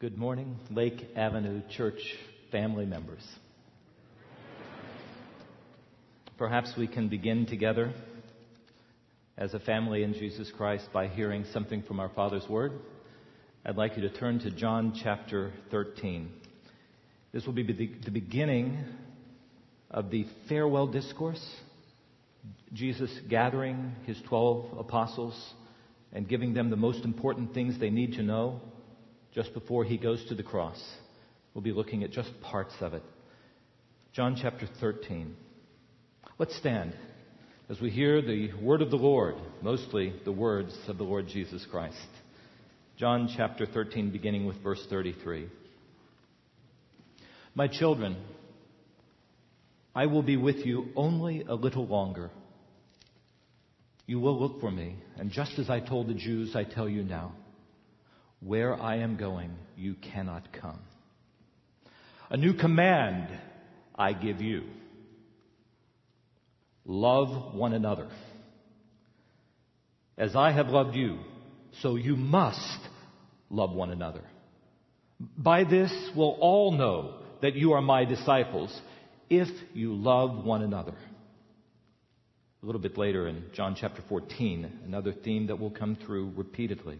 Good morning, Lake Avenue Church family members. Perhaps we can begin together as a family in Jesus Christ by hearing something from our Father's Word. I'd like you to turn to John chapter 13. This will be the beginning of the farewell discourse. Jesus gathering his 12 apostles and giving them the most important things they need to know just before he goes to the cross. We'll be looking at just parts of it. John chapter 13. Let's stand as we hear the word of the Lord, mostly the words of the Lord Jesus Christ. John chapter 13, beginning with verse 33. My children, I will be with you only a little longer. You will look for me, and just as I told the Jews, I tell you now. Where I am going, you cannot come. A new command I give you. Love one another. As I have loved you, so you must love one another. By this will all know that you are my disciples if you love one another. A little bit later in John chapter 14, another theme that will come through repeatedly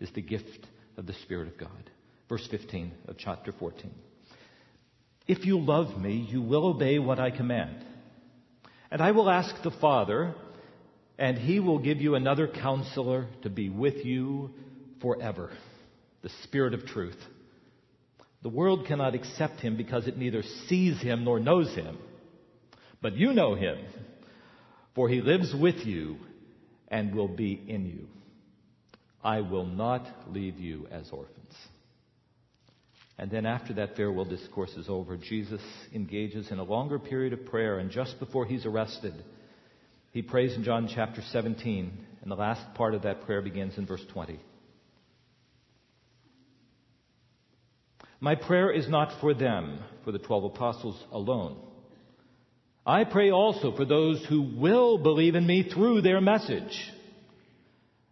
is the gift of the Spirit of God. Verse 15 of chapter 14. If you love me, you will obey what I command. And I will ask the Father, and he will give you another counselor to be with you forever the Spirit of truth. The world cannot accept him because it neither sees him nor knows him. But you know him, for he lives with you and will be in you. I will not leave you as orphans. And then after that farewell discourse is over, Jesus engages in a longer period of prayer, and just before he's arrested, he prays in John chapter 17, and the last part of that prayer begins in verse 20. My prayer is not for them, for the twelve apostles alone. I pray also for those who will believe in me through their message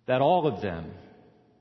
that all of them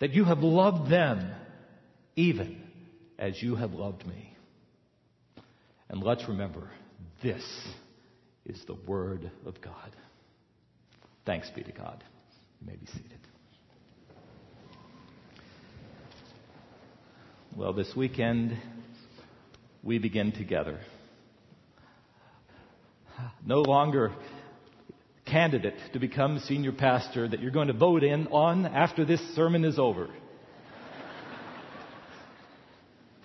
that you have loved them even as you have loved me. And let's remember, this is the Word of God. Thanks be to God. You may be seated. Well, this weekend, we begin together. No longer candidate to become senior pastor that you're going to vote in on after this sermon is over.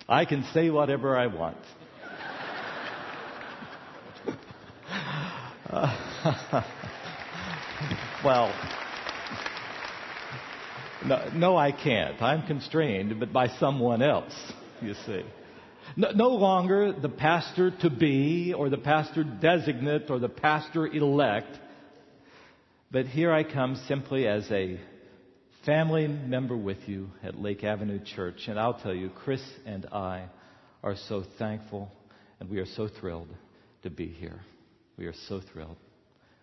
I can say whatever I want. Uh, well, no, no, I can't. I'm constrained, but by someone else, you see. No, no longer the pastor to be, or the pastor designate, or the pastor elect but here I come simply as a family member with you at Lake Avenue Church. And I'll tell you, Chris and I are so thankful and we are so thrilled to be here. We are so thrilled.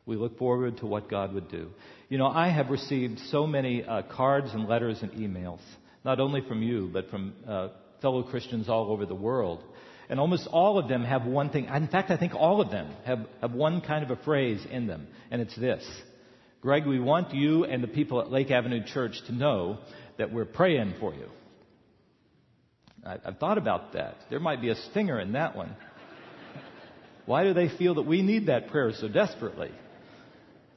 We look forward to what God would do. You know, I have received so many uh, cards and letters and emails, not only from you, but from uh, fellow Christians all over the world. And almost all of them have one thing. In fact, I think all of them have, have one kind of a phrase in them, and it's this Greg, we want you and the people at Lake Avenue Church to know that we're praying for you. I, have thought about that. There might be a stinger in that one. Why do they feel that we need that prayer so desperately?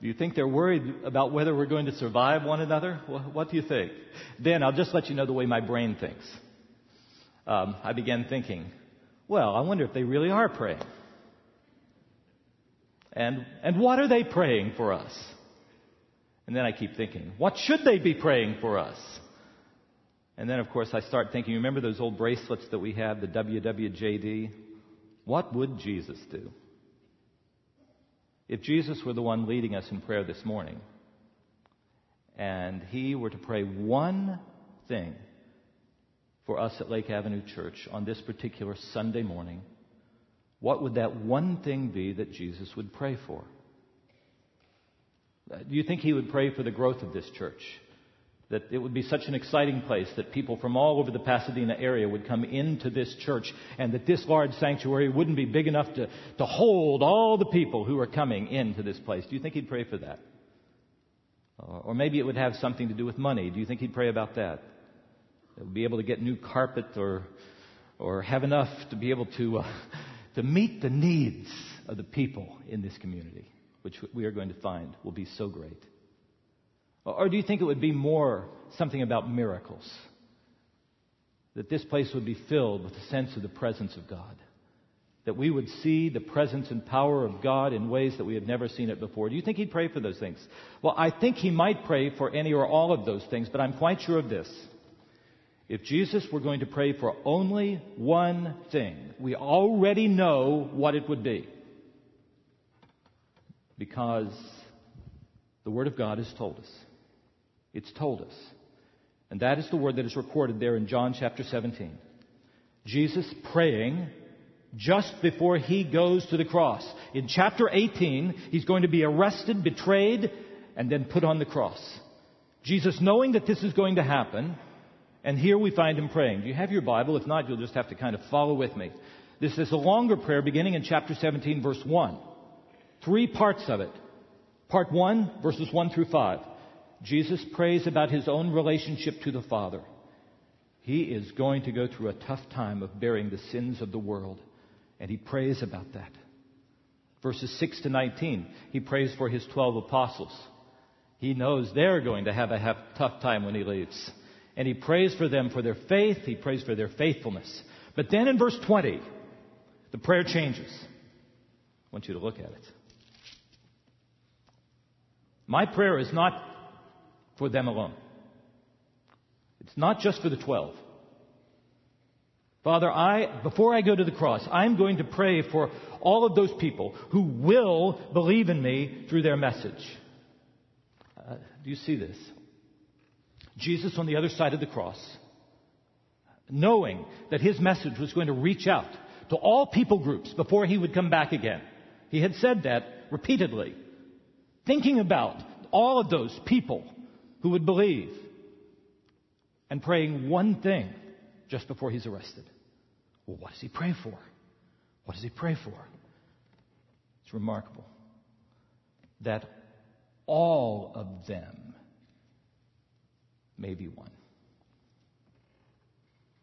Do you think they're worried about whether we're going to survive one another? What do you think? Then I'll just let you know the way my brain thinks. Um, I began thinking, well, I wonder if they really are praying. And, and what are they praying for us? And then I keep thinking, what should they be praying for us? And then, of course, I start thinking, remember those old bracelets that we have, the WWJD? What would Jesus do? If Jesus were the one leading us in prayer this morning, and he were to pray one thing for us at Lake Avenue Church on this particular Sunday morning, what would that one thing be that Jesus would pray for? Do you think he would pray for the growth of this church? That it would be such an exciting place that people from all over the Pasadena area would come into this church and that this large sanctuary wouldn't be big enough to, to hold all the people who are coming into this place. Do you think he'd pray for that? Or maybe it would have something to do with money. Do you think he'd pray about that? Be able to get new carpet or, or have enough to be able to, uh, to meet the needs of the people in this community, which we are going to find will be so great. Or do you think it would be more something about miracles? That this place would be filled with a sense of the presence of God. That we would see the presence and power of God in ways that we have never seen it before. Do you think he'd pray for those things? Well, I think he might pray for any or all of those things, but I'm quite sure of this. If Jesus were going to pray for only one thing, we already know what it would be. Because the Word of God has told us. It's told us. And that is the word that is recorded there in John chapter 17. Jesus praying just before he goes to the cross. In chapter 18, he's going to be arrested, betrayed, and then put on the cross. Jesus, knowing that this is going to happen, and here we find him praying. Do you have your Bible? If not, you'll just have to kind of follow with me. This is a longer prayer beginning in chapter 17, verse 1. Three parts of it. Part 1, verses 1 through 5. Jesus prays about his own relationship to the Father. He is going to go through a tough time of bearing the sins of the world, and he prays about that. Verses 6 to 19, he prays for his 12 apostles. He knows they're going to have a tough time when he leaves. And he prays for them for their faith, he prays for their faithfulness. But then in verse 20, the prayer changes. I want you to look at it. My prayer is not for them alone. It's not just for the 12. Father, I, before I go to the cross, I'm going to pray for all of those people who will believe in me through their message. Uh, do you see this? Jesus on the other side of the cross, knowing that his message was going to reach out to all people groups before he would come back again. He had said that repeatedly, thinking about all of those people who would believe and praying one thing just before he's arrested. Well, what does he pray for? What does he pray for? It's remarkable that all of them may be one.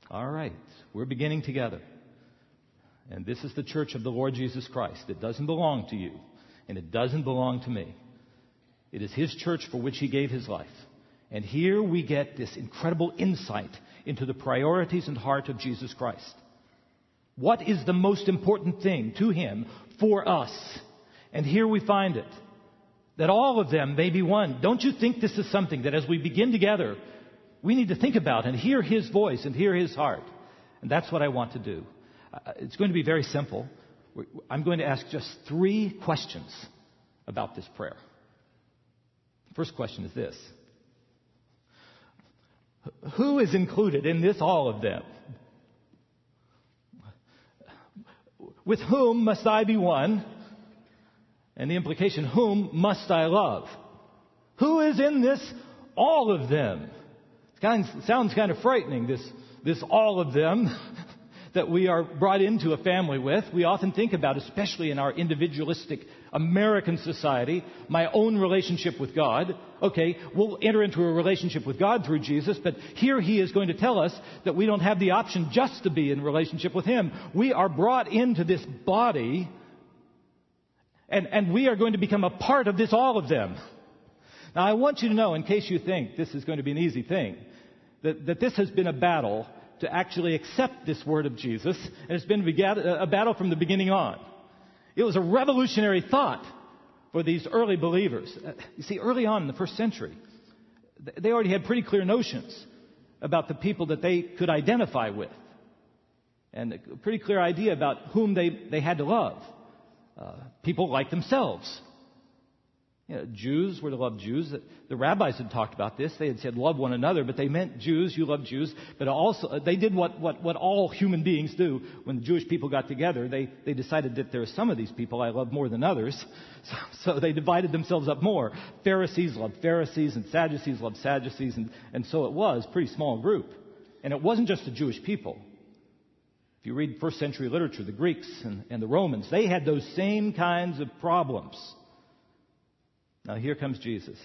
All right, we're beginning together. And this is the church of the Lord Jesus Christ. It doesn't belong to you, and it doesn't belong to me. It is His church for which He gave His life. And here we get this incredible insight into the priorities and heart of Jesus Christ. What is the most important thing to Him for us? And here we find it. That all of them may be one. Don't you think this is something that as we begin together, we need to think about and hear His voice and hear His heart? And that's what I want to do. Uh, it's going to be very simple. I'm going to ask just three questions about this prayer. First question is this who is included in this all of them? With whom must I be one? And the implication, whom must I love? Who is in this all of them? It sounds kind of frightening, this, this all of them. that we are brought into a family with, we often think about, especially in our individualistic American society, my own relationship with God. Okay, we'll enter into a relationship with God through Jesus, but here he is going to tell us that we don't have the option just to be in relationship with him. We are brought into this body, and, and we are going to become a part of this all of them. Now I want you to know, in case you think this is going to be an easy thing, that, that this has been a battle to actually accept this word of Jesus, and it's been a battle from the beginning on. It was a revolutionary thought for these early believers. Uh, you see, early on in the first century, they already had pretty clear notions about the people that they could identify with. And a pretty clear idea about whom they, they had to love. Uh, people like themselves. You know, Jews were to love Jews. The rabbis had talked about this. They had said love one another, but they meant Jews, you love Jews. But also, they did what, what, what all human beings do. When the Jewish people got together, they, they decided that there are some of these people I love more than others. So, so they divided themselves up more. Pharisees loved Pharisees, and Sadducees loved Sadducees, and, and so it was, pretty small group. And it wasn't just the Jewish people. If you read first century literature, the Greeks and, and the Romans, they had those same kinds of problems. Now here comes Jesus,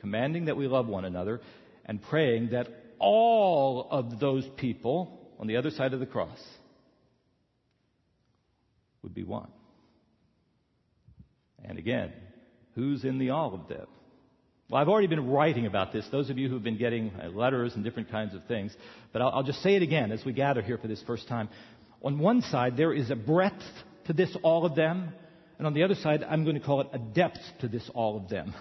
commanding that we love one another and praying that all of those people on the other side of the cross would be one. And again, who's in the all of them? Well, I've already been writing about this, those of you who've been getting uh, letters and different kinds of things, but I'll, I'll just say it again as we gather here for this first time. On one side, there is a breadth to this all of them, and on the other side, I'm going to call it a depth to this all of them.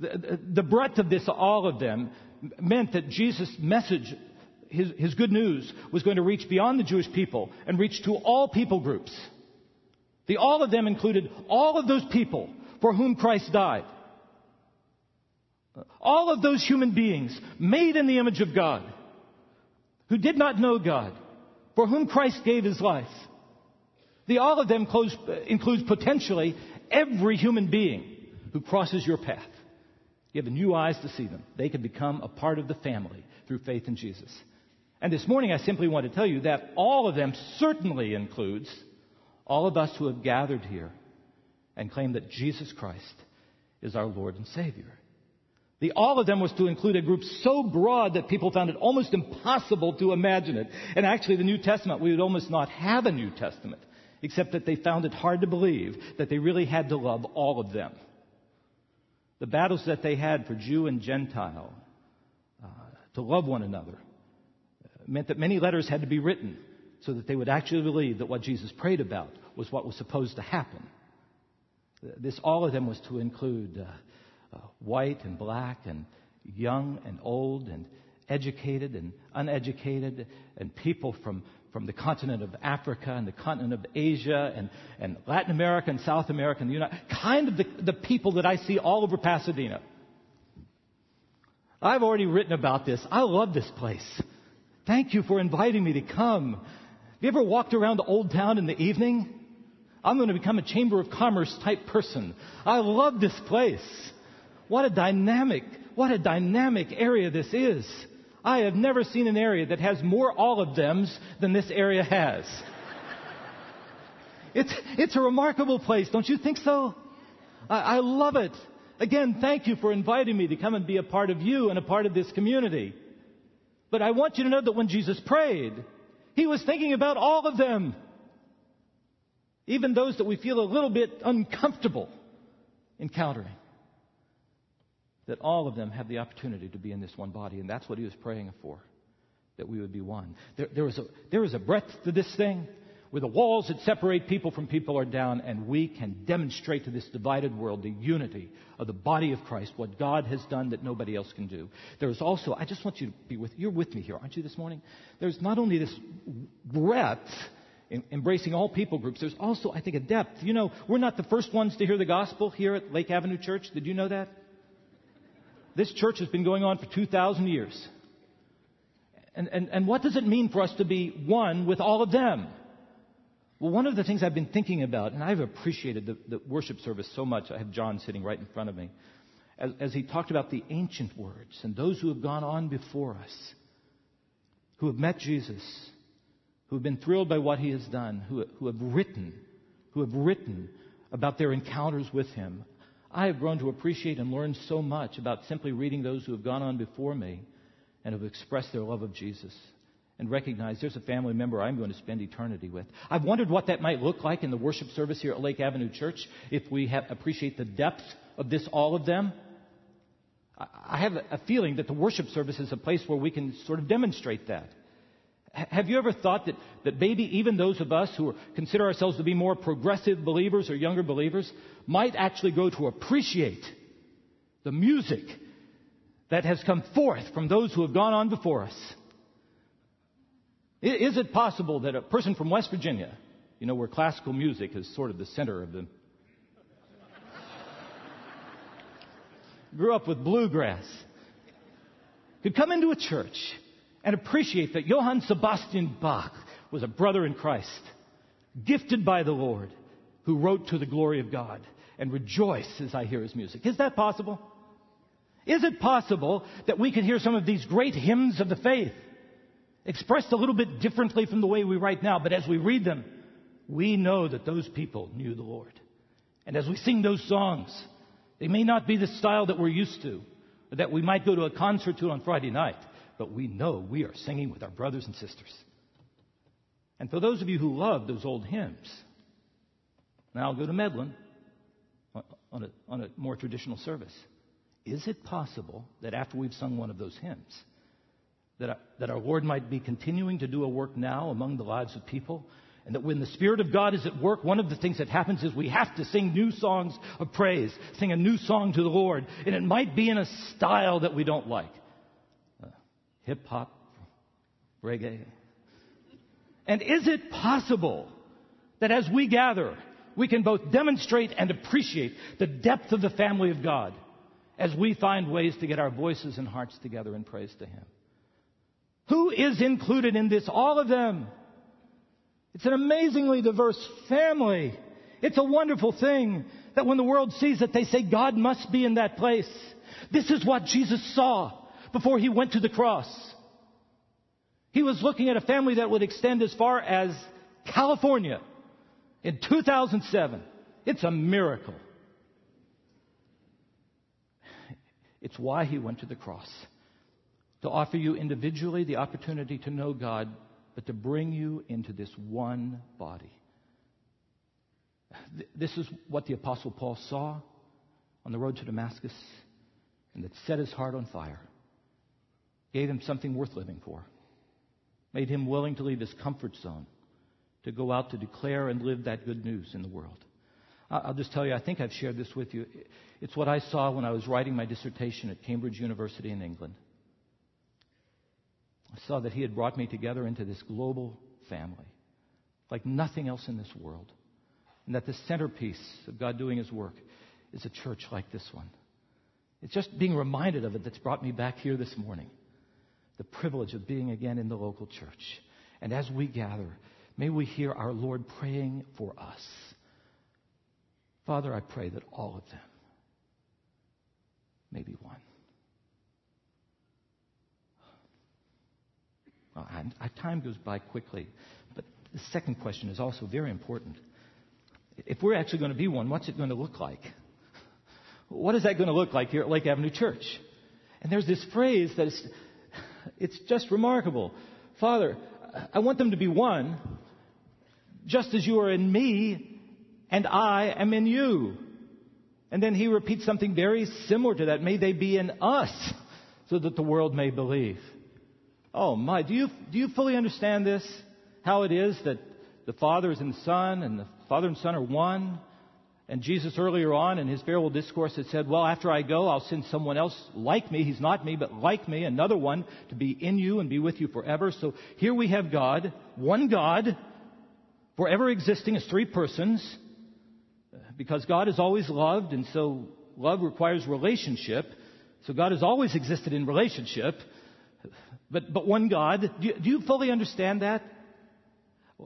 The, the breadth of this all of them meant that Jesus' message, his, his good news, was going to reach beyond the Jewish people and reach to all people groups. The all of them included all of those people for whom Christ died. All of those human beings made in the image of God, who did not know God, for whom Christ gave his life. The all of them close, uh, includes potentially every human being who crosses your path. You have new eyes to see them. They can become a part of the family through faith in Jesus. And this morning I simply want to tell you that all of them certainly includes all of us who have gathered here and claim that Jesus Christ is our Lord and Savior. The all of them was to include a group so broad that people found it almost impossible to imagine it. And actually, the New Testament, we would almost not have a New Testament except that they found it hard to believe that they really had to love all of them. The battles that they had for Jew and Gentile uh, to love one another meant that many letters had to be written so that they would actually believe that what Jesus prayed about was what was supposed to happen. This, all of them was to include uh, uh, white and black and young and old and educated and uneducated and people from from the continent of Africa and the continent of Asia and, and Latin America and South America and the United, kind of the, the people that I see all over Pasadena. I've already written about this. I love this place. Thank you for inviting me to come. Have you ever walked around the old town in the evening? I'm going to become a Chamber of Commerce type person. I love this place. What a dynamic, what a dynamic area this is. I have never seen an area that has more olive thems than this area has. It's, it's a remarkable place, don't you think so? I, I love it. Again, thank you for inviting me to come and be a part of you and a part of this community. But I want you to know that when Jesus prayed, he was thinking about all of them. Even those that we feel a little bit uncomfortable encountering that all of them have the opportunity to be in this one body. And that's what he was praying for, that we would be one. There, there, is, a, there is a breadth to this thing where the walls that separate people from people are down, and we can demonstrate to this divided world the unity of the body of Christ, what God has done that nobody else can do. There's also, I just want you to be with, you're with me here, aren't you, this morning? There's not only this breadth, in embracing all people groups, there's also, I think, a depth. You know, we're not the first ones to hear the gospel here at Lake Avenue Church. Did you know that? This church has been going on for 2,000 years. And, and, and what does it mean for us to be one with all of them? Well, one of the things I've been thinking about, and I've appreciated the, the worship service so much, I have John sitting right in front of me, as, as he talked about the ancient words and those who have gone on before us, who have met Jesus, who have been thrilled by what he has done, who, who have written, who have written about their encounters with him. I have grown to appreciate and learn so much about simply reading those who have gone on before me and have expressed their love of Jesus and recognize there's a family member I'm going to spend eternity with. I've wondered what that might look like in the worship service here at Lake Avenue Church if we have, appreciate the depth of this, all of them. I have a feeling that the worship service is a place where we can sort of demonstrate that. Have you ever thought that, that maybe even those of us who consider ourselves to be more progressive believers or younger believers might actually go to appreciate the music that has come forth from those who have gone on before us. Is it possible that a person from West Virginia, you know, where classical music is sort of the center of the grew up with bluegrass, could come into a church and appreciate that Johann Sebastian Bach was a brother in Christ, gifted by the Lord, who wrote to the glory of God, and rejoice as I hear his music. Is that possible? Is it possible that we could hear some of these great hymns of the faith expressed a little bit differently from the way we write now, but as we read them, we know that those people knew the Lord. And as we sing those songs, they may not be the style that we're used to, that we might go to a concert to on Friday night, but we know we are singing with our brothers and sisters. And for those of you who love those old hymns, now I'll go to Medlin on a, on a more traditional service. Is it possible that after we've sung one of those hymns, that that our Lord might be continuing to do a work now among the lives of people and that when the Spirit of God is at work, one of the things that happens is we have to sing new songs of praise, sing a new song to the Lord. And it might be in a style that we don't like hip hop, reggae. And is it possible that as we gather, we can both demonstrate and appreciate the depth of the family of God as we find ways to get our voices and hearts together in praise to Him? Who is included in this? All of them. It's an amazingly diverse family. It's a wonderful thing that when the world sees it, they say God must be in that place. This is what Jesus saw before he went to the cross. He was looking at a family that would extend as far as California in 2007. It's a miracle. It's why he went to the cross. To offer you individually the opportunity to know God but to bring you into this one body. This is what the Apostle Paul saw on the road to Damascus, and that set his heart on fire, gave him something worth living for, made him willing to leave his comfort zone to go out to declare and live that good news in the world. I'll just tell you, I think I've shared this with you. It's what I saw when I was writing my dissertation at Cambridge University in England. I saw that He had brought me together into this global family, like nothing else in this world. And that the centerpiece of God doing His work is a church like this one. It's just being reminded of it that's brought me back here this morning. The privilege of being again in the local church. And as we gather, may we hear our Lord praying for us. Father, I pray that all of them may be one. Our time goes by quickly, but the second question is also very important. If we're actually going to be one, what's it going to look like? What is that going to look like here at Lake Avenue Church? And there's this phrase that is, it's just remarkable. Father, I want them to be one, just as you are in me and I am in you. And then he repeats something very similar to that. May they be in us so that the world may believe. Oh my, do you, do you fully understand this? How it is that the Father is in the Son and the Father and Son are one? And Jesus earlier on in his farewell discourse had said, well, after I go, I'll send someone else like me. He's not me, but like me, another one to be in you and be with you forever. So here we have God, one God, forever existing as three persons, because God is always loved, and so love requires relationship. So God has always existed in relationship. But, but one God. Do you, do you fully understand that?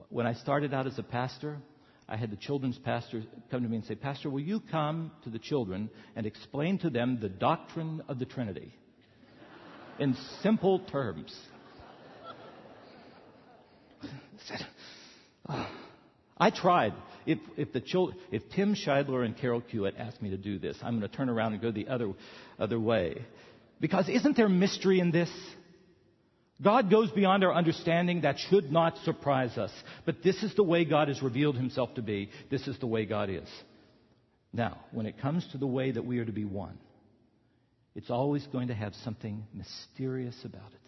When I started out as a pastor, I had the children's pastor come to me and say, Pastor, will you come to the children and explain to them the doctrine of the Trinity in simple terms? I oh, tried. If, if, the if Tim Scheidler and Carol Hewitt asked me to do this, I'm going to turn around and go the other, other way. Because isn't there mystery in this? God goes beyond our understanding. That should not surprise us. But this is the way God has revealed himself to be. This is the way God is. Now, when it comes to the way that we are to be one, it's always going to have something mysterious about it.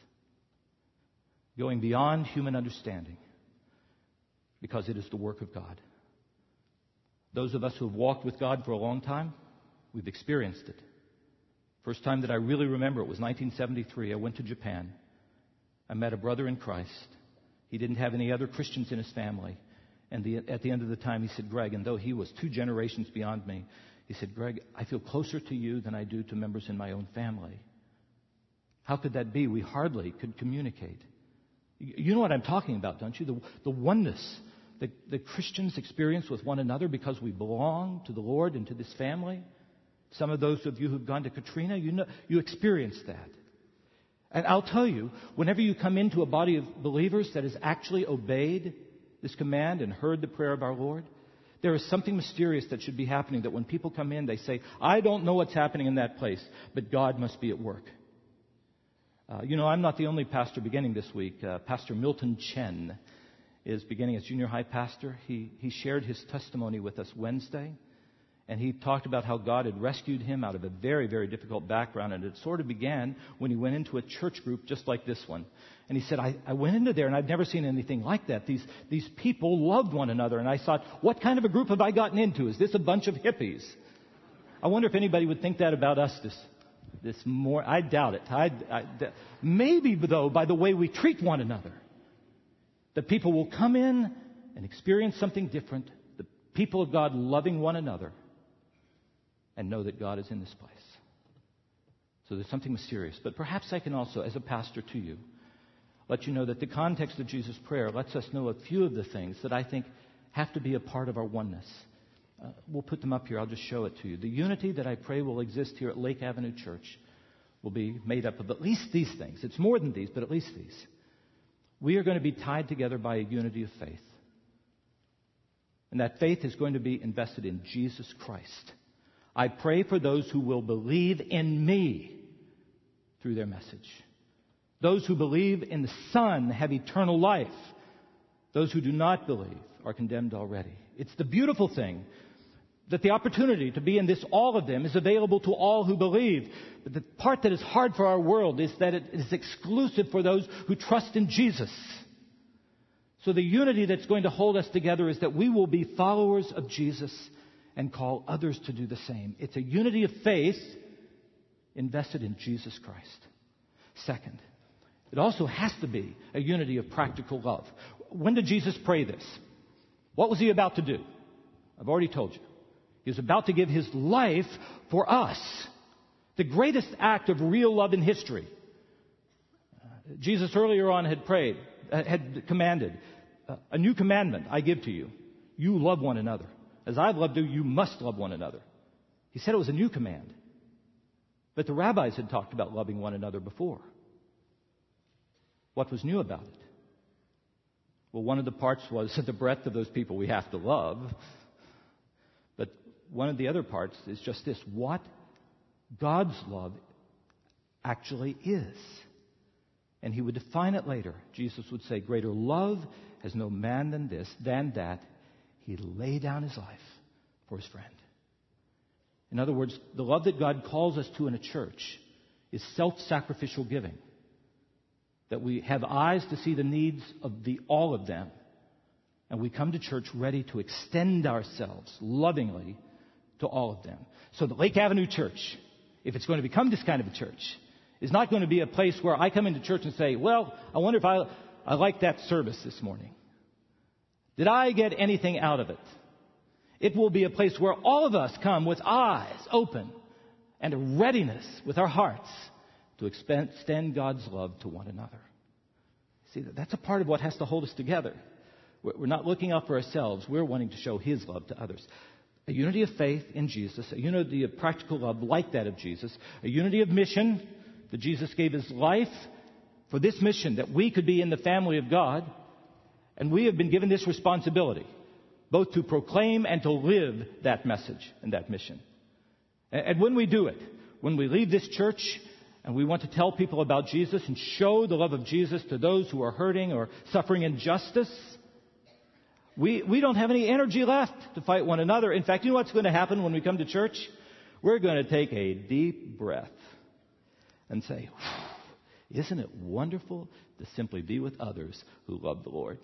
Going beyond human understanding. Because it is the work of God. Those of us who have walked with God for a long time, we've experienced it First time that I really remember it was 1973. I went to Japan. I met a brother in Christ. He didn't have any other Christians in his family. And the, at the end of the time, he said, Greg, and though he was two generations beyond me, he said, Greg, I feel closer to you than I do to members in my own family. How could that be? We hardly could communicate. You know what I'm talking about, don't you? The, the oneness that, that Christians experience with one another because we belong to the Lord and to this family. Some of those of you who've gone to Katrina, you know, you experience that. And I'll tell you, whenever you come into a body of believers that has actually obeyed this command and heard the prayer of our Lord, there is something mysterious that should be happening that when people come in, they say, I don't know what's happening in that place, but God must be at work. Uh, you know, I'm not the only pastor beginning this week. Uh, pastor Milton Chen is beginning as junior high pastor. He, he shared his testimony with us Wednesday. And he talked about how God had rescued him out of a very, very difficult background. And it sort of began when he went into a church group just like this one. And he said, I, I went into there and I've never seen anything like that. These, these people loved one another. And I thought, what kind of a group have I gotten into? Is this a bunch of hippies? I wonder if anybody would think that about us this, this more. I doubt it. I, I, maybe, though, by the way we treat one another, that people will come in and experience something different. The people of God loving one another and know that God is in this place. So there's something mysterious. But perhaps I can also, as a pastor to you, let you know that the context of Jesus' prayer lets us know a few of the things that I think have to be a part of our oneness. Uh, we'll put them up here. I'll just show it to you. The unity that I pray will exist here at Lake Avenue Church will be made up of at least these things. It's more than these, but at least these. We are going to be tied together by a unity of faith. And that faith is going to be invested in Jesus Christ. I pray for those who will believe in me through their message. Those who believe in the Son have eternal life. Those who do not believe are condemned already. It's the beautiful thing that the opportunity to be in this all of them is available to all who believe. But the part that is hard for our world is that it is exclusive for those who trust in Jesus. So the unity that's going to hold us together is that we will be followers of Jesus and call others to do the same. It's a unity of faith invested in Jesus Christ. Second, it also has to be a unity of practical love. When did Jesus pray this? What was he about to do? I've already told you. He was about to give his life for us. The greatest act of real love in history. Uh, Jesus earlier on had prayed, uh, had commanded, uh, a new commandment I give to you. You love one another. As I've loved you, you must love one another. He said it was a new command. But the rabbis had talked about loving one another before. What was new about it? Well, one of the parts was the breadth of those people we have to love. But one of the other parts is just this what God's love actually is. And he would define it later. Jesus would say, Greater love has no man than this, than that he lay down his life for his friend. In other words, the love that God calls us to in a church is self sacrificial giving that we have eyes to see the needs of the all of them. And we come to church ready to extend ourselves lovingly to all of them. So the Lake Avenue Church, if it's going to become this kind of a church, is not going to be a place where I come into church and say, well, I wonder if I, I like that service this morning. Did I get anything out of it? It will be a place where all of us come with eyes open and a readiness with our hearts to extend God's love to one another. See, that's a part of what has to hold us together. We're not looking out for ourselves. We're wanting to show His love to others. A unity of faith in Jesus, a unity of practical love like that of Jesus, a unity of mission that Jesus gave His life for this mission that we could be in the family of God. And we have been given this responsibility, both to proclaim and to live that message and that mission. And when we do it, when we leave this church and we want to tell people about Jesus and show the love of Jesus to those who are hurting or suffering injustice. We, we don't have any energy left to fight one another. In fact, you know what's going to happen when we come to church? We're going to take a deep breath and say, Isn't it wonderful to simply be with others who love the Lord?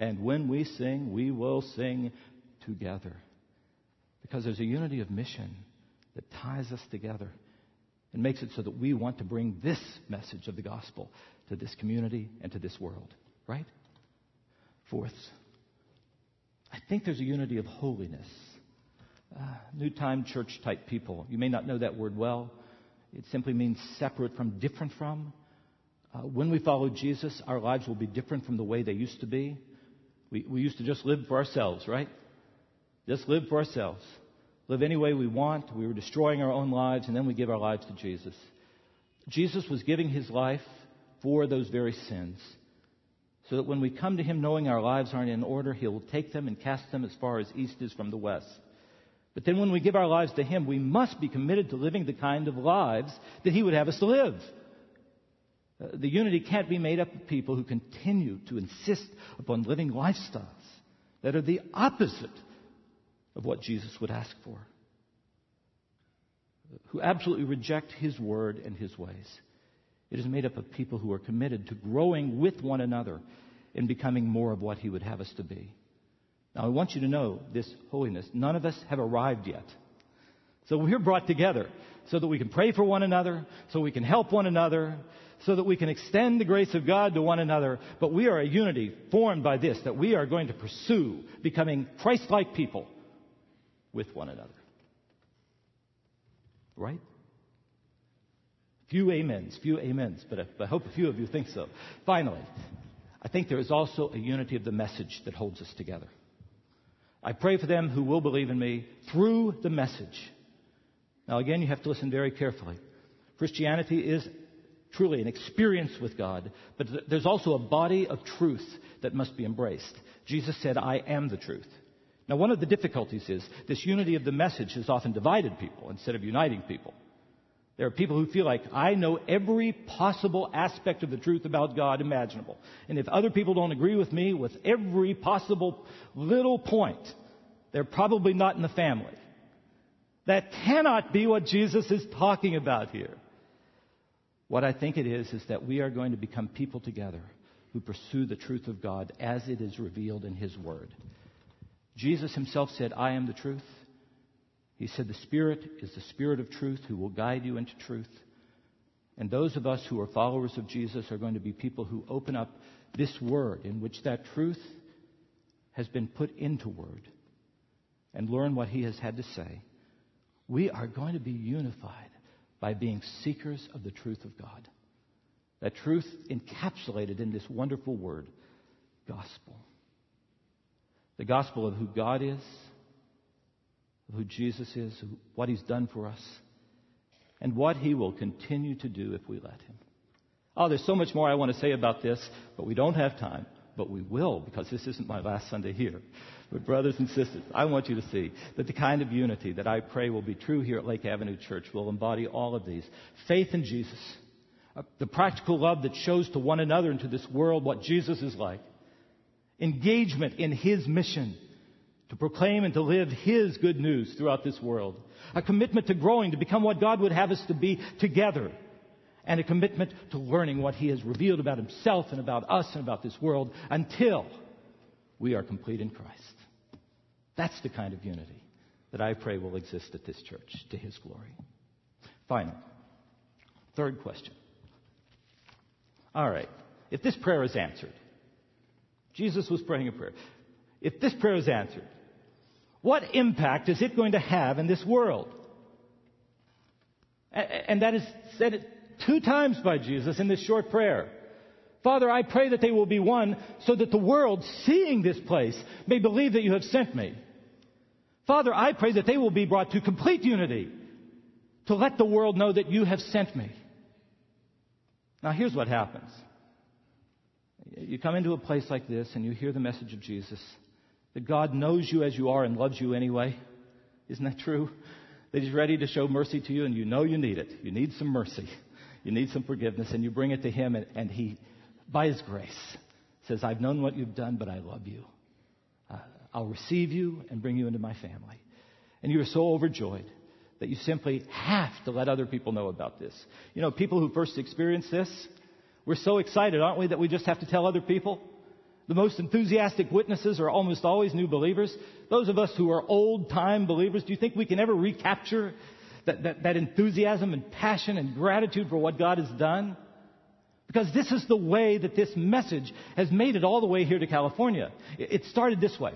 And when we sing, we will sing together. Because there's a unity of mission that ties us together and makes it so that we want to bring this message of the gospel to this community and to this world, right? Fourth, I think there's a unity of holiness. Uh, New Time church type people. You may not know that word well. It simply means separate from, different from. Uh, when we follow Jesus, our lives will be different from the way they used to be. We, we used to just live for ourselves, right? Just live for ourselves. Live any way we want. We were destroying our own lives, and then we give our lives to Jesus. Jesus was giving his life for those very sins. So that when we come to him knowing our lives aren't in order, he'll take them and cast them as far as east is from the west. But then when we give our lives to him, we must be committed to living the kind of lives that he would have us to live. Uh, the unity can't be made up of people who continue to insist upon living lifestyles that are the opposite of what Jesus would ask for, who absolutely reject his word and his ways. It is made up of people who are committed to growing with one another and becoming more of what he would have us to be. Now, I want you to know this holiness. None of us have arrived yet. So we're brought together so that we can pray for one another, so we can help one another, so that we can extend the grace of God to one another. But we are a unity formed by this, that we are going to pursue becoming Christ-like people with one another. Right? Few amens, few amens, but I hope a few of you think so. Finally, I think there is also a unity of the message that holds us together. I pray for them who will believe in me through the message. Now, again, you have to listen very carefully. Christianity is truly an experience with God, but there's also a body of truth that must be embraced. Jesus said, I am the truth. Now, one of the difficulties is this unity of the message has often divided people instead of uniting people. There are people who feel like, I know every possible aspect of the truth about God imaginable. And if other people don't agree with me with every possible little point, they're probably not in the family. That cannot be what Jesus is talking about here. What I think it is, is that we are going to become people together who pursue the truth of God as it is revealed in His Word. Jesus Himself said, I am the truth. He said, The Spirit is the Spirit of truth who will guide you into truth. And those of us who are followers of Jesus are going to be people who open up this Word in which that truth has been put into Word and learn what He has had to say. We are going to be unified by being seekers of the truth of God. That truth encapsulated in this wonderful word, gospel. The gospel of who God is, of who Jesus is, what he's done for us, and what he will continue to do if we let him. Oh, there's so much more I want to say about this, but we don't have time. But we will, because this isn't my last Sunday here. But brothers and sisters, I want you to see that the kind of unity that I pray will be true here at Lake Avenue Church will embody all of these. Faith in Jesus. Uh, the practical love that shows to one another and to this world what Jesus is like. Engagement in His mission to proclaim and to live His good news throughout this world. A commitment to growing to become what God would have us to be together. And a commitment to learning what He has revealed about Himself and about us and about this world until we are complete in Christ. That's the kind of unity that I pray will exist at this church to His glory. Final, third question. All right, if this prayer is answered, Jesus was praying a prayer. If this prayer is answered, what impact is it going to have in this world? And that is said two times by Jesus in this short prayer. Father, I pray that they will be one so that the world, seeing this place, may believe that you have sent me. Father, I pray that they will be brought to complete unity to let the world know that you have sent me. Now, here's what happens. You come into a place like this and you hear the message of Jesus that God knows you as you are and loves you anyway. Isn't that true? That He's ready to show mercy to you and you know you need it. You need some mercy. You need some forgiveness and you bring it to Him and, and He, by His grace, says, I've known what you've done, but I love you. Uh, I'll receive you and bring you into my family. And you are so overjoyed that you simply have to let other people know about this. You know, people who first experience this, we're so excited, aren't we, that we just have to tell other people? The most enthusiastic witnesses are almost always new believers. Those of us who are old time believers, do you think we can ever recapture that, that, that enthusiasm and passion and gratitude for what God has done? Because this is the way that this message has made it all the way here to California. It started this way.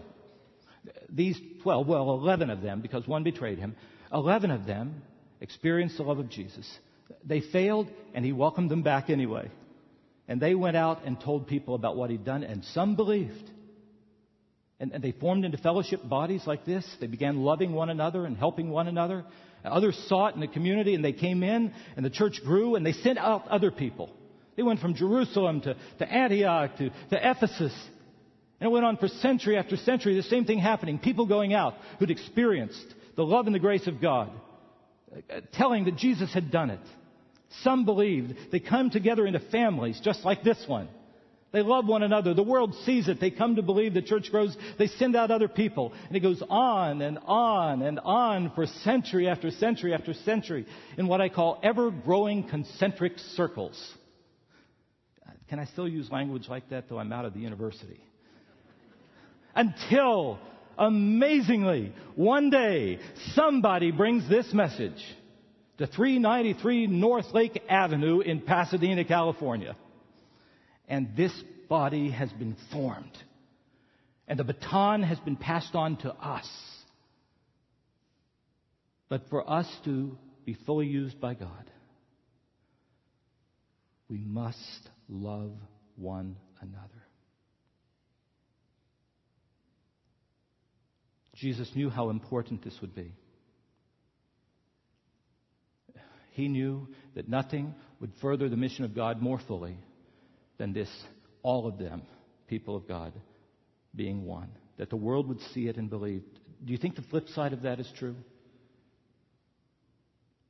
These 12, well, 11 of them, because one betrayed him, 11 of them experienced the love of Jesus. They failed, and he welcomed them back anyway. And they went out and told people about what he'd done, and some believed. And, and, they formed into fellowship bodies like this. They began loving one another and helping one another. Others saw it in the community, and they came in, and the church grew, and they sent out other people. They went from Jerusalem to, to Antioch to, to Ephesus. And it went on for century after century, the same thing happening. People going out who'd experienced the love and the grace of God, uh, telling that Jesus had done it. Some believed. They come together into families just like this one. They love one another. The world sees it. They come to believe the church grows. They send out other people. And it goes on and on and on for century after century after century in what I call ever growing concentric circles. Uh, can I still use language like that though I'm out of the university? Until, amazingly, one day somebody brings this message to 393 North Lake Avenue in Pasadena, California. And this body has been formed. And the baton has been passed on to us. But for us to be fully used by God, we must love one another. Jesus knew how important this would be. He knew that nothing would further the mission of God more fully than this, all of them, people of God, being one. That the world would see it and believe. Do you think the flip side of that is true?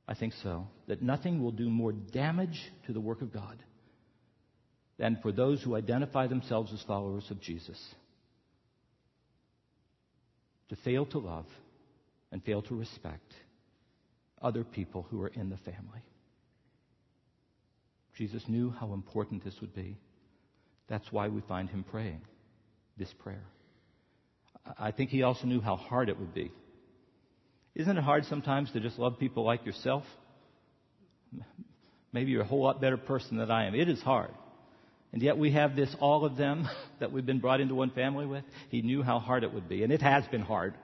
I think so. That nothing will do more damage to the work of God than for those who identify themselves as followers of Jesus to fail to love and fail to respect other people who are in the family. Jesus knew how important this would be. That's why we find him praying this prayer. I think he also knew how hard it would be. Isn't it hard sometimes to just love people like yourself? Maybe you're a whole lot better person than I am. It is hard. And yet we have this, all of them that we've been brought into one family with. He knew how hard it would be. And it has been hard.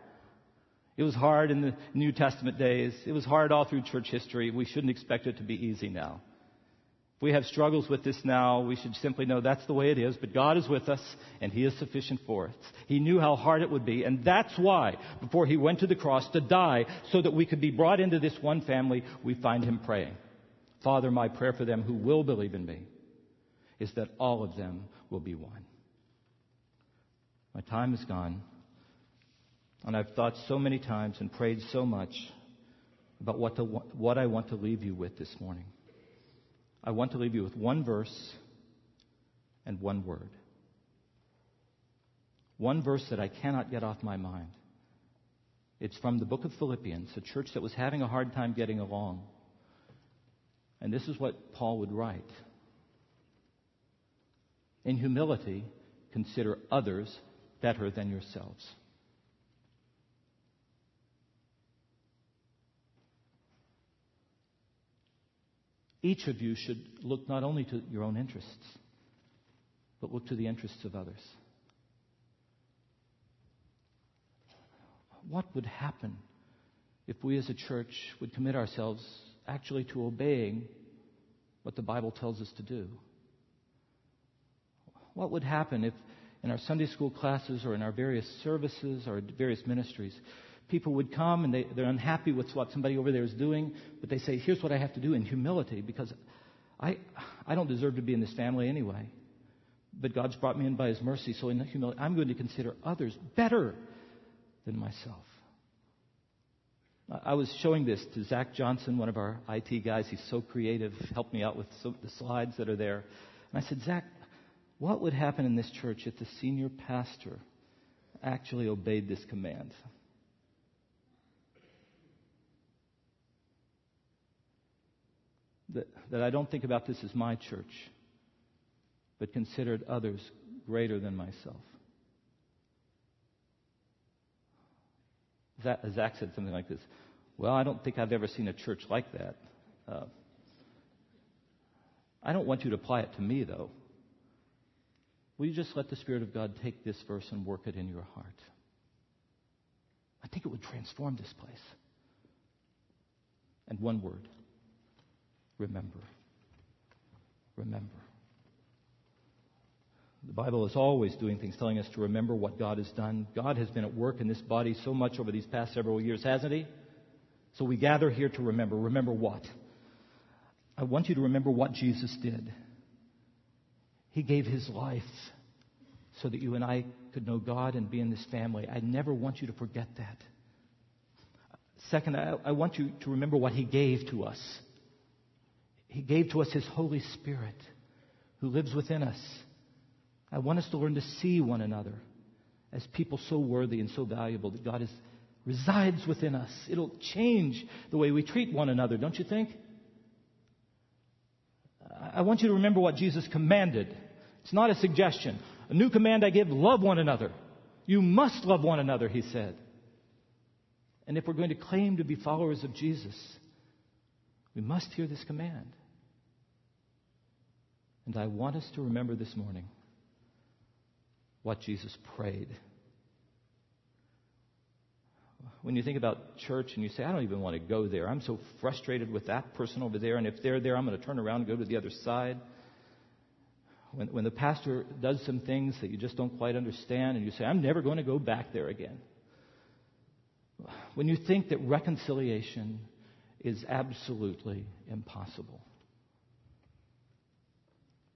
It was hard in the New Testament days. It was hard all through church history. We shouldn't expect it to be easy now. We have struggles with this now, we should simply know that's the way it is, but God is with us, and He is sufficient for us. He knew how hard it would be, and that's why, before He went to the cross to die, so that we could be brought into this one family, we find Him praying. Father, my prayer for them who will believe in me is that all of them will be one. My time is gone, and I've thought so many times and prayed so much about what, to, what I want to leave you with this morning. I want to leave you with one verse and one word. One verse that I cannot get off my mind. It's from the book of Philippians, a church that was having a hard time getting along. And this is what Paul would write. In humility, consider others better than yourselves. Each of you should look not only to your own interests, but look to the interests of others. What would happen if we as a church would commit ourselves actually to obeying what the Bible tells us to do? What would happen if in our Sunday school classes or in our various services or various ministries, people would come and they, they're unhappy with what somebody over there is doing, but they say, here's what I have to do in humility because I, I don't deserve to be in this family anyway. But God's brought me in by His mercy, so in humility, I'm going to consider others better than myself. I was showing this to Zach Johnson, one of our IT guys. He's so creative, helped me out with the slides that are there. And I said, Zach, what would happen in this church if the senior pastor actually obeyed this command? That, that I don't think about this as my church, but considered others greater than myself. Zach said something like this Well, I don't think I've ever seen a church like that. Uh, I don't want you to apply it to me, though. Will you just let the Spirit of God take this verse and work it in your heart? I think it would transform this place. And one word remember. Remember. The Bible is always doing things telling us to remember what God has done. God has been at work in this body so much over these past several years, hasn't He? So we gather here to remember. Remember what? I want you to remember what Jesus did. He gave His life so that you and I could know God and be in this family. I never want you to forget that. Second, I, I want you to remember what He gave to us. He gave to us His Holy Spirit who lives within us. I want us to learn to see one another as people so worthy and so valuable that God is, resides within us. It'll change the way we treat one another, don't you think? I want you to remember what Jesus commanded. It's not a suggestion. A new command I give love one another. You must love one another, he said. And if we're going to claim to be followers of Jesus, we must hear this command. And I want us to remember this morning what Jesus prayed. When you think about church and you say, I don't even want to go there. I'm so frustrated with that person over there, and if they're there, I'm going to turn around and go to the other side. When, when the pastor does some things that you just don't quite understand, and you say, I'm never going to go back there again. When you think that reconciliation is absolutely impossible,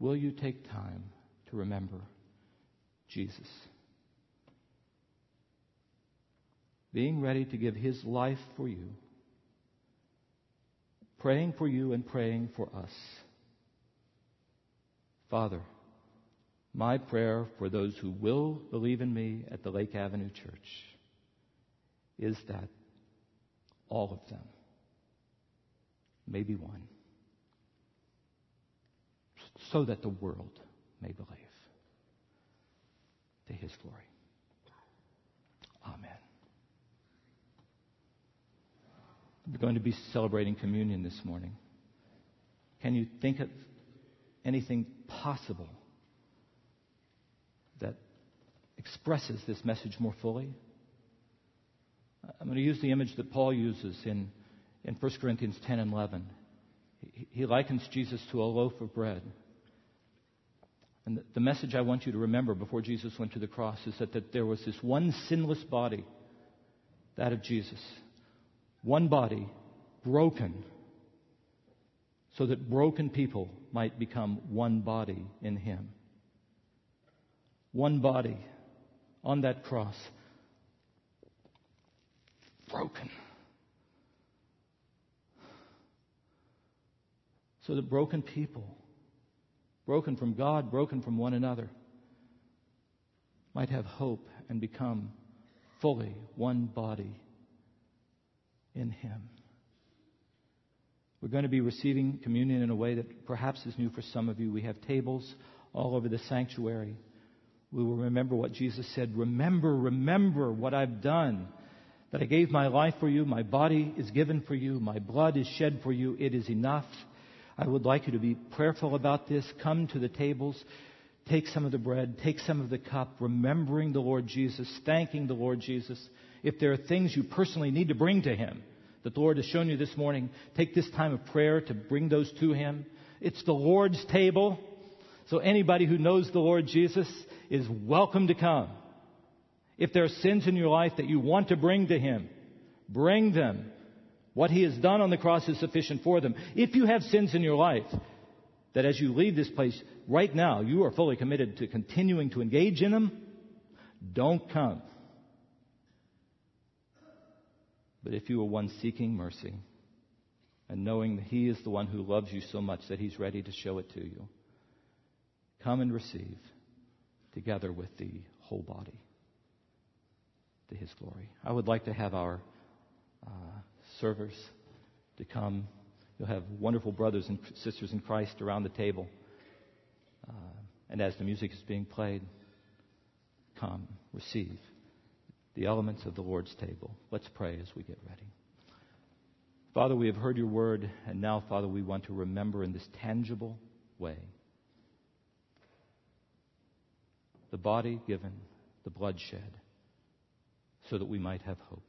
will you take time to remember Jesus. Being ready to give his life for you, praying for you and praying for us. Father, my prayer for those who will believe in me at the Lake Avenue Church is that all of them, maybe one, so that the world may believe to his glory. Amen. We're going to be celebrating communion this morning. Can you think of anything possible that expresses this message more fully? I'm going to use the image that Paul uses in, in 1 Corinthians 10 and 11. He, he likens Jesus to a loaf of bread. And the message I want you to remember before Jesus went to the cross is that, that there was this one sinless body, that of Jesus. One body, broken, so that broken people might become one body in Him. One body on that cross, broken. So that broken people broken from God, broken from one another, might have hope and become fully one body in Him. We're going to be receiving communion in a way that perhaps is new for some of you. We have tables all over the sanctuary. We will remember what Jesus said. Remember, remember what I've done. That I gave my life for you, my body is given for you, my blood is shed for you. It is enough. I would like you to be prayerful about this. Come to the tables. Take some of the bread. Take some of the cup, remembering the Lord Jesus, thanking the Lord Jesus. If there are things you personally need to bring to Him that the Lord has shown you this morning, take this time of prayer to bring those to Him. It's the Lord's table. So anybody who knows the Lord Jesus is welcome to come. If there are sins in your life that you want to bring to Him, bring them. What he has done on the cross is sufficient for them. If you have sins in your life, that as you leave this place right now, you are fully committed to continuing to engage in them, don't come. But if you are one seeking mercy and knowing that He is the one who loves you so much that He's ready to show it to you, come and receive together with the whole body to His glory. I would like to have our uh, servers to come. You'll have wonderful brothers and sisters in Christ around the table. Uh, and as the music is being played, come, receive the elements of the Lord's table. Let's pray as we get ready. Father, we have heard your word, and now, Father, we want to remember in this tangible way the body given, the blood shed, so that we might have hope.